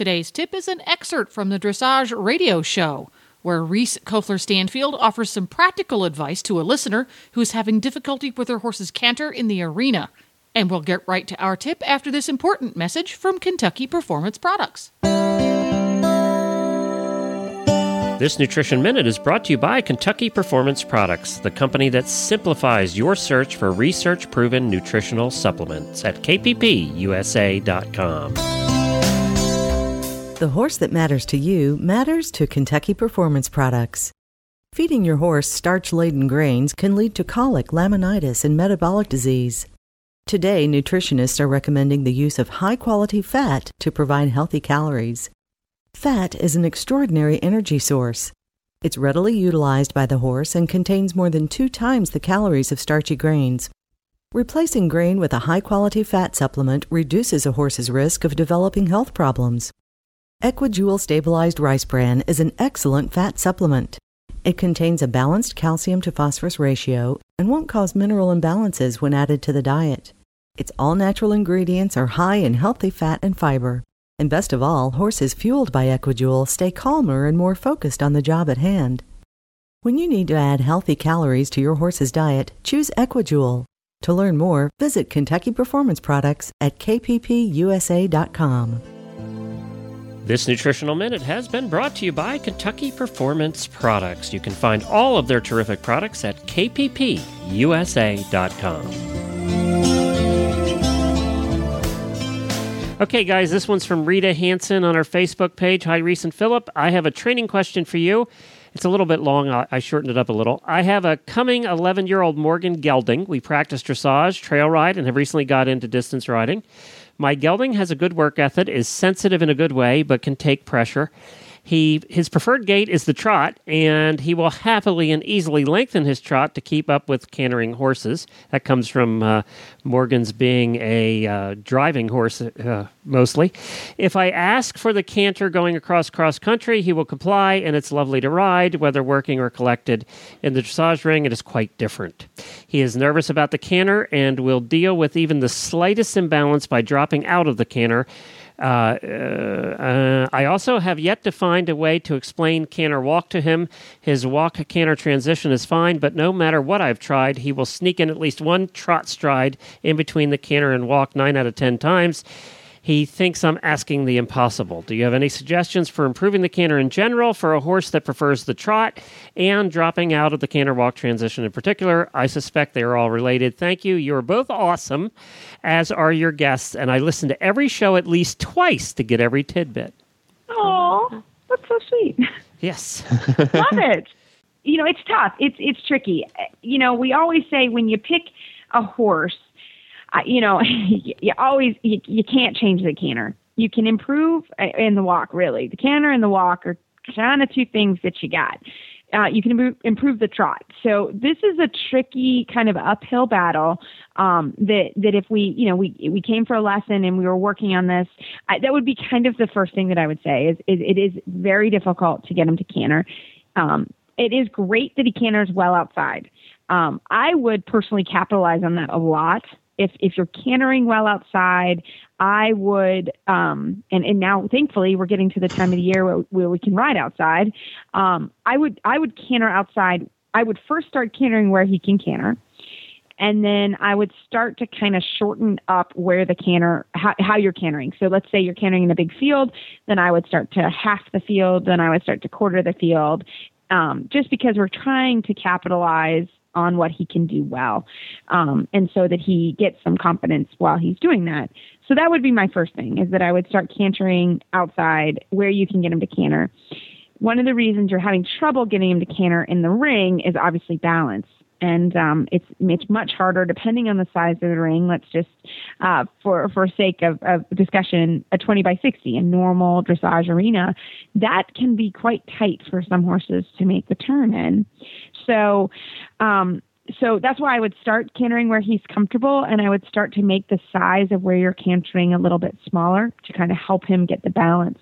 Today's tip is an excerpt from the Dressage Radio Show, where Reese Koffler Stanfield offers some practical advice to a listener who is having difficulty with her horse's canter in the arena. And we'll get right to our tip after this important message from Kentucky Performance Products. This Nutrition Minute is brought to you by Kentucky Performance Products, the company that simplifies your search for research proven nutritional supplements at kppusa.com. The horse that matters to you matters to Kentucky Performance Products. Feeding your horse starch laden grains can lead to colic, laminitis, and metabolic disease. Today, nutritionists are recommending the use of high quality fat to provide healthy calories. Fat is an extraordinary energy source. It's readily utilized by the horse and contains more than two times the calories of starchy grains. Replacing grain with a high quality fat supplement reduces a horse's risk of developing health problems. Equijewel Stabilized Rice Bran is an excellent fat supplement. It contains a balanced calcium to phosphorus ratio and won't cause mineral imbalances when added to the diet. Its all natural ingredients are high in healthy fat and fiber. And best of all, horses fueled by Equijewel stay calmer and more focused on the job at hand. When you need to add healthy calories to your horse's diet, choose Equijewel. To learn more, visit Kentucky Performance Products at kppusa.com. This nutritional minute has been brought to you by Kentucky Performance Products. You can find all of their terrific products at kppusa.com. Okay, guys, this one's from Rita Hanson on our Facebook page. Hi, Reese and Philip. I have a training question for you. It's a little bit long. I shortened it up a little. I have a coming 11 year old Morgan gelding. We practice dressage, trail ride, and have recently got into distance riding. My gelding has a good work ethic, is sensitive in a good way, but can take pressure. He his preferred gait is the trot, and he will happily and easily lengthen his trot to keep up with cantering horses. That comes from uh, Morgan's being a uh, driving horse uh, mostly. If I ask for the canter going across cross country, he will comply, and it's lovely to ride, whether working or collected. In the dressage ring, it is quite different. He is nervous about the canter and will deal with even the slightest imbalance by dropping out of the canter uh, uh, I also have yet to find a way to explain canter walk to him. His walk canter transition is fine, but no matter what I've tried, he will sneak in at least one trot stride in between the canter and walk nine out of ten times. He thinks I'm asking the impossible. Do you have any suggestions for improving the canter in general for a horse that prefers the trot and dropping out of the canter walk transition in particular? I suspect they are all related. Thank you. You're both awesome, as are your guests, and I listen to every show at least twice to get every tidbit. Oh, that's so sweet. Yes. Love it. You know, it's tough. It's it's tricky. You know, we always say when you pick a horse I, you know, you always you, you can't change the canter. You can improve uh, in the walk, really. The canter and the walk are kind of two things that you got. Uh, you can improve, improve the trot. So this is a tricky kind of uphill battle. Um, that that if we you know we we came for a lesson and we were working on this, I, that would be kind of the first thing that I would say is, is it is very difficult to get him to canter. Um, it is great that he canters well outside. Um, I would personally capitalize on that a lot if if you're cantering well outside, I would um and and now thankfully we're getting to the time of the year where, where we can ride outside. Um I would I would canter outside. I would first start cantering where he can canter. And then I would start to kind of shorten up where the canter, how, how you're cantering. So let's say you're cantering in a big field, then I would start to half the field, then I would start to quarter the field, um, just because we're trying to capitalize on what he can do well, um, and so that he gets some confidence while he's doing that. So that would be my first thing: is that I would start cantering outside where you can get him to canter. One of the reasons you're having trouble getting him to canter in the ring is obviously balance. And um, it's it's much harder depending on the size of the ring. Let's just, uh, for for sake of, of discussion, a 20 by 60, a normal dressage arena, that can be quite tight for some horses to make the turn in. So, um, so that's why I would start cantering where he's comfortable, and I would start to make the size of where you're cantering a little bit smaller to kind of help him get the balance.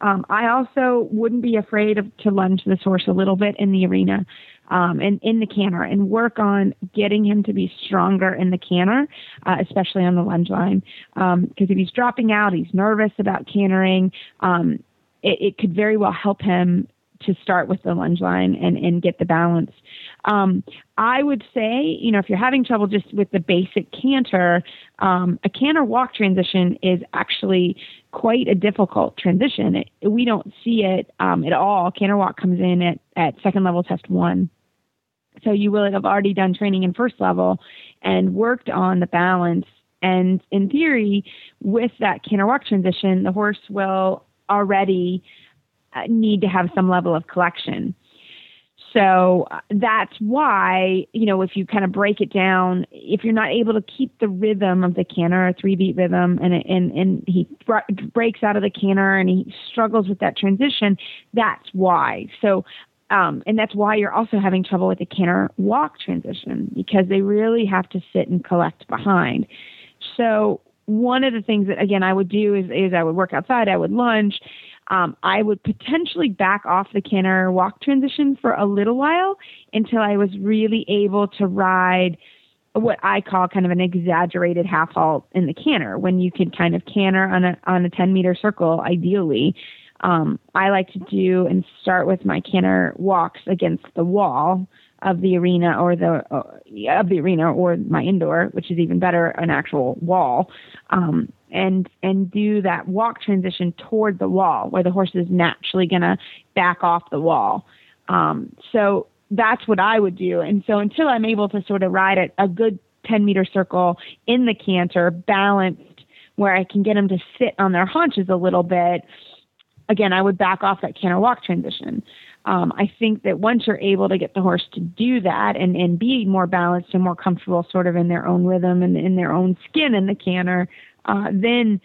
Um, I also wouldn't be afraid of, to lunge this horse a little bit in the arena um, and in the canter and work on getting him to be stronger in the canter, uh, especially on the lunge line. Because um, if he's dropping out, he's nervous about cantering. Um, it, it could very well help him to start with the lunge line and, and get the balance. Um, I would say, you know, if you're having trouble just with the basic canter, um, a canter walk transition is actually quite a difficult transition. It, we don't see it um, at all. Canter walk comes in at, at second level test one. So you will have already done training in first level and worked on the balance. And in theory, with that canter walk transition, the horse will already uh, need to have some level of collection. So uh, that's why, you know, if you kind of break it down, if you're not able to keep the rhythm of the canter, a three beat rhythm, and and and he breaks out of the canter and he struggles with that transition, that's why. So um, and that's why you're also having trouble with the canter walk transition because they really have to sit and collect behind. So one of the things that again I would do is, is I would work outside, I would lunge, um, I would potentially back off the canter walk transition for a little while until I was really able to ride what I call kind of an exaggerated half halt in the canter when you can kind of canter on a on a 10 meter circle ideally um, I like to do and start with my canter walks against the wall of the arena or the uh, of the arena or my indoor, which is even better, an actual wall, um, and and do that walk transition toward the wall where the horse is naturally going to back off the wall. Um, so that's what I would do. And so until I'm able to sort of ride a, a good 10 meter circle in the canter, balanced, where I can get them to sit on their haunches a little bit again, I would back off that canter walk transition. Um, I think that once you're able to get the horse to do that and, and be more balanced and more comfortable sort of in their own rhythm and in their own skin in the canter, uh, then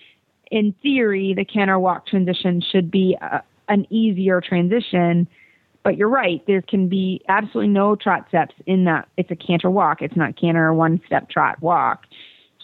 in theory, the canter walk transition should be a, an easier transition. But you're right, there can be absolutely no trot steps in that. It's a canter walk. It's not canter one step trot walk.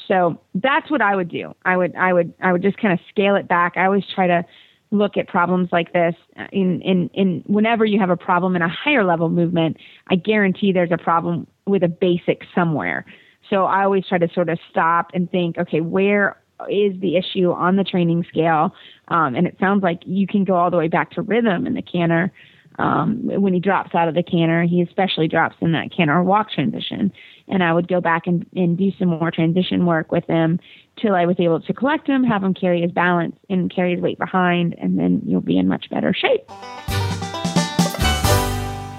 So that's what I would do. I would I would I would just kind of scale it back. I always try to look at problems like this in, in, in whenever you have a problem in a higher level movement, I guarantee there's a problem with a basic somewhere. So I always try to sort of stop and think, okay, where is the issue on the training scale? Um, and it sounds like you can go all the way back to rhythm in the canter. Um, when he drops out of the canter, he especially drops in that canter walk transition. And I would go back and, and do some more transition work with him till I was able to collect him, have him carry his balance and carry his weight behind, and then you'll be in much better shape.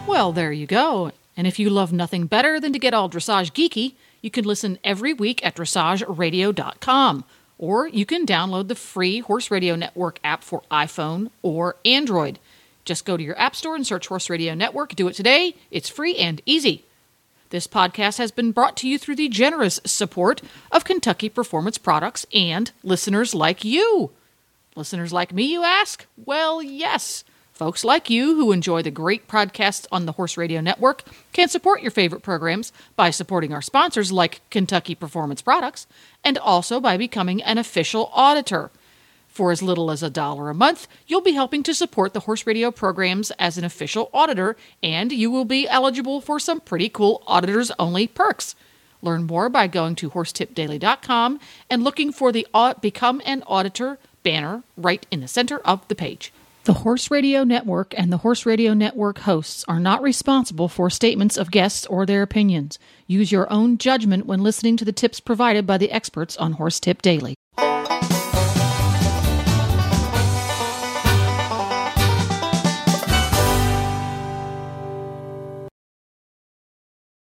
Well, there you go. And if you love nothing better than to get all dressage geeky, you can listen every week at dressageradio.com. Or you can download the free Horse Radio Network app for iPhone or Android. Just go to your App Store and search Horse Radio Network. Do it today. It's free and easy. This podcast has been brought to you through the generous support of Kentucky Performance Products and listeners like you. Listeners like me, you ask? Well, yes. Folks like you who enjoy the great podcasts on the Horse Radio Network can support your favorite programs by supporting our sponsors like Kentucky Performance Products and also by becoming an official auditor. For as little as a dollar a month, you'll be helping to support the Horse Radio programs as an official auditor, and you will be eligible for some pretty cool auditors only perks. Learn more by going to horsetipdaily.com and looking for the Become an Auditor banner right in the center of the page. The Horse Radio Network and the Horse Radio Network hosts are not responsible for statements of guests or their opinions. Use your own judgment when listening to the tips provided by the experts on Horse Tip Daily.